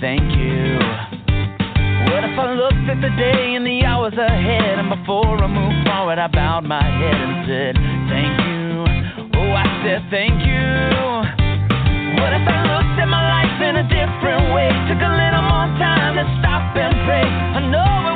thank you. What if I looked at the day and the hours ahead, and before I moved forward, I bowed my head and said, Thank you. Oh, I said, Thank you. What if I looked at my life in a different way? Took a little more time to stop and pray. I know it.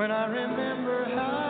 when I remember how.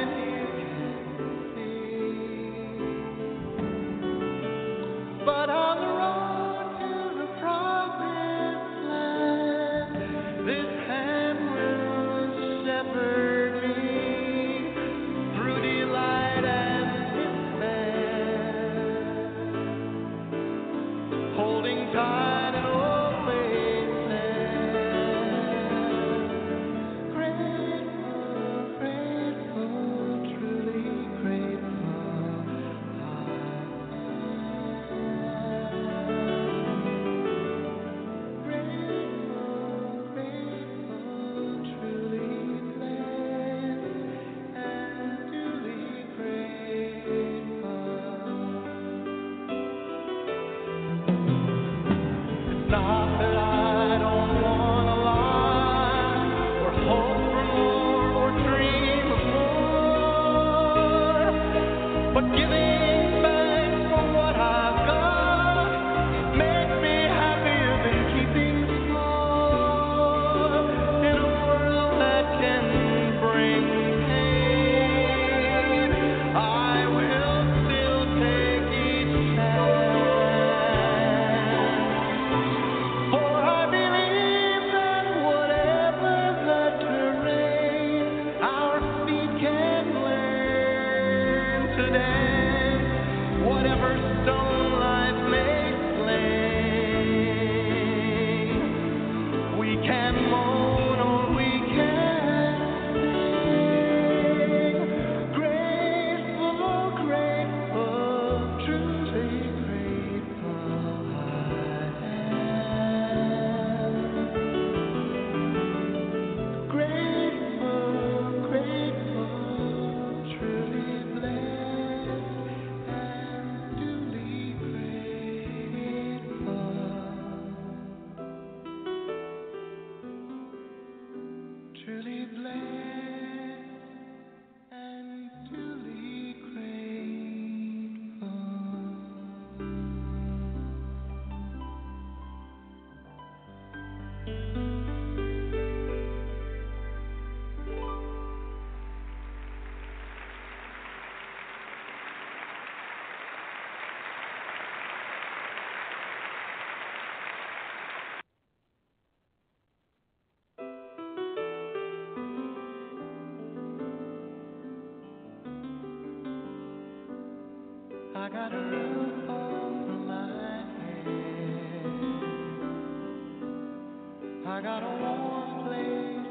got a roof over my head. I got a warm place.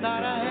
my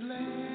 land.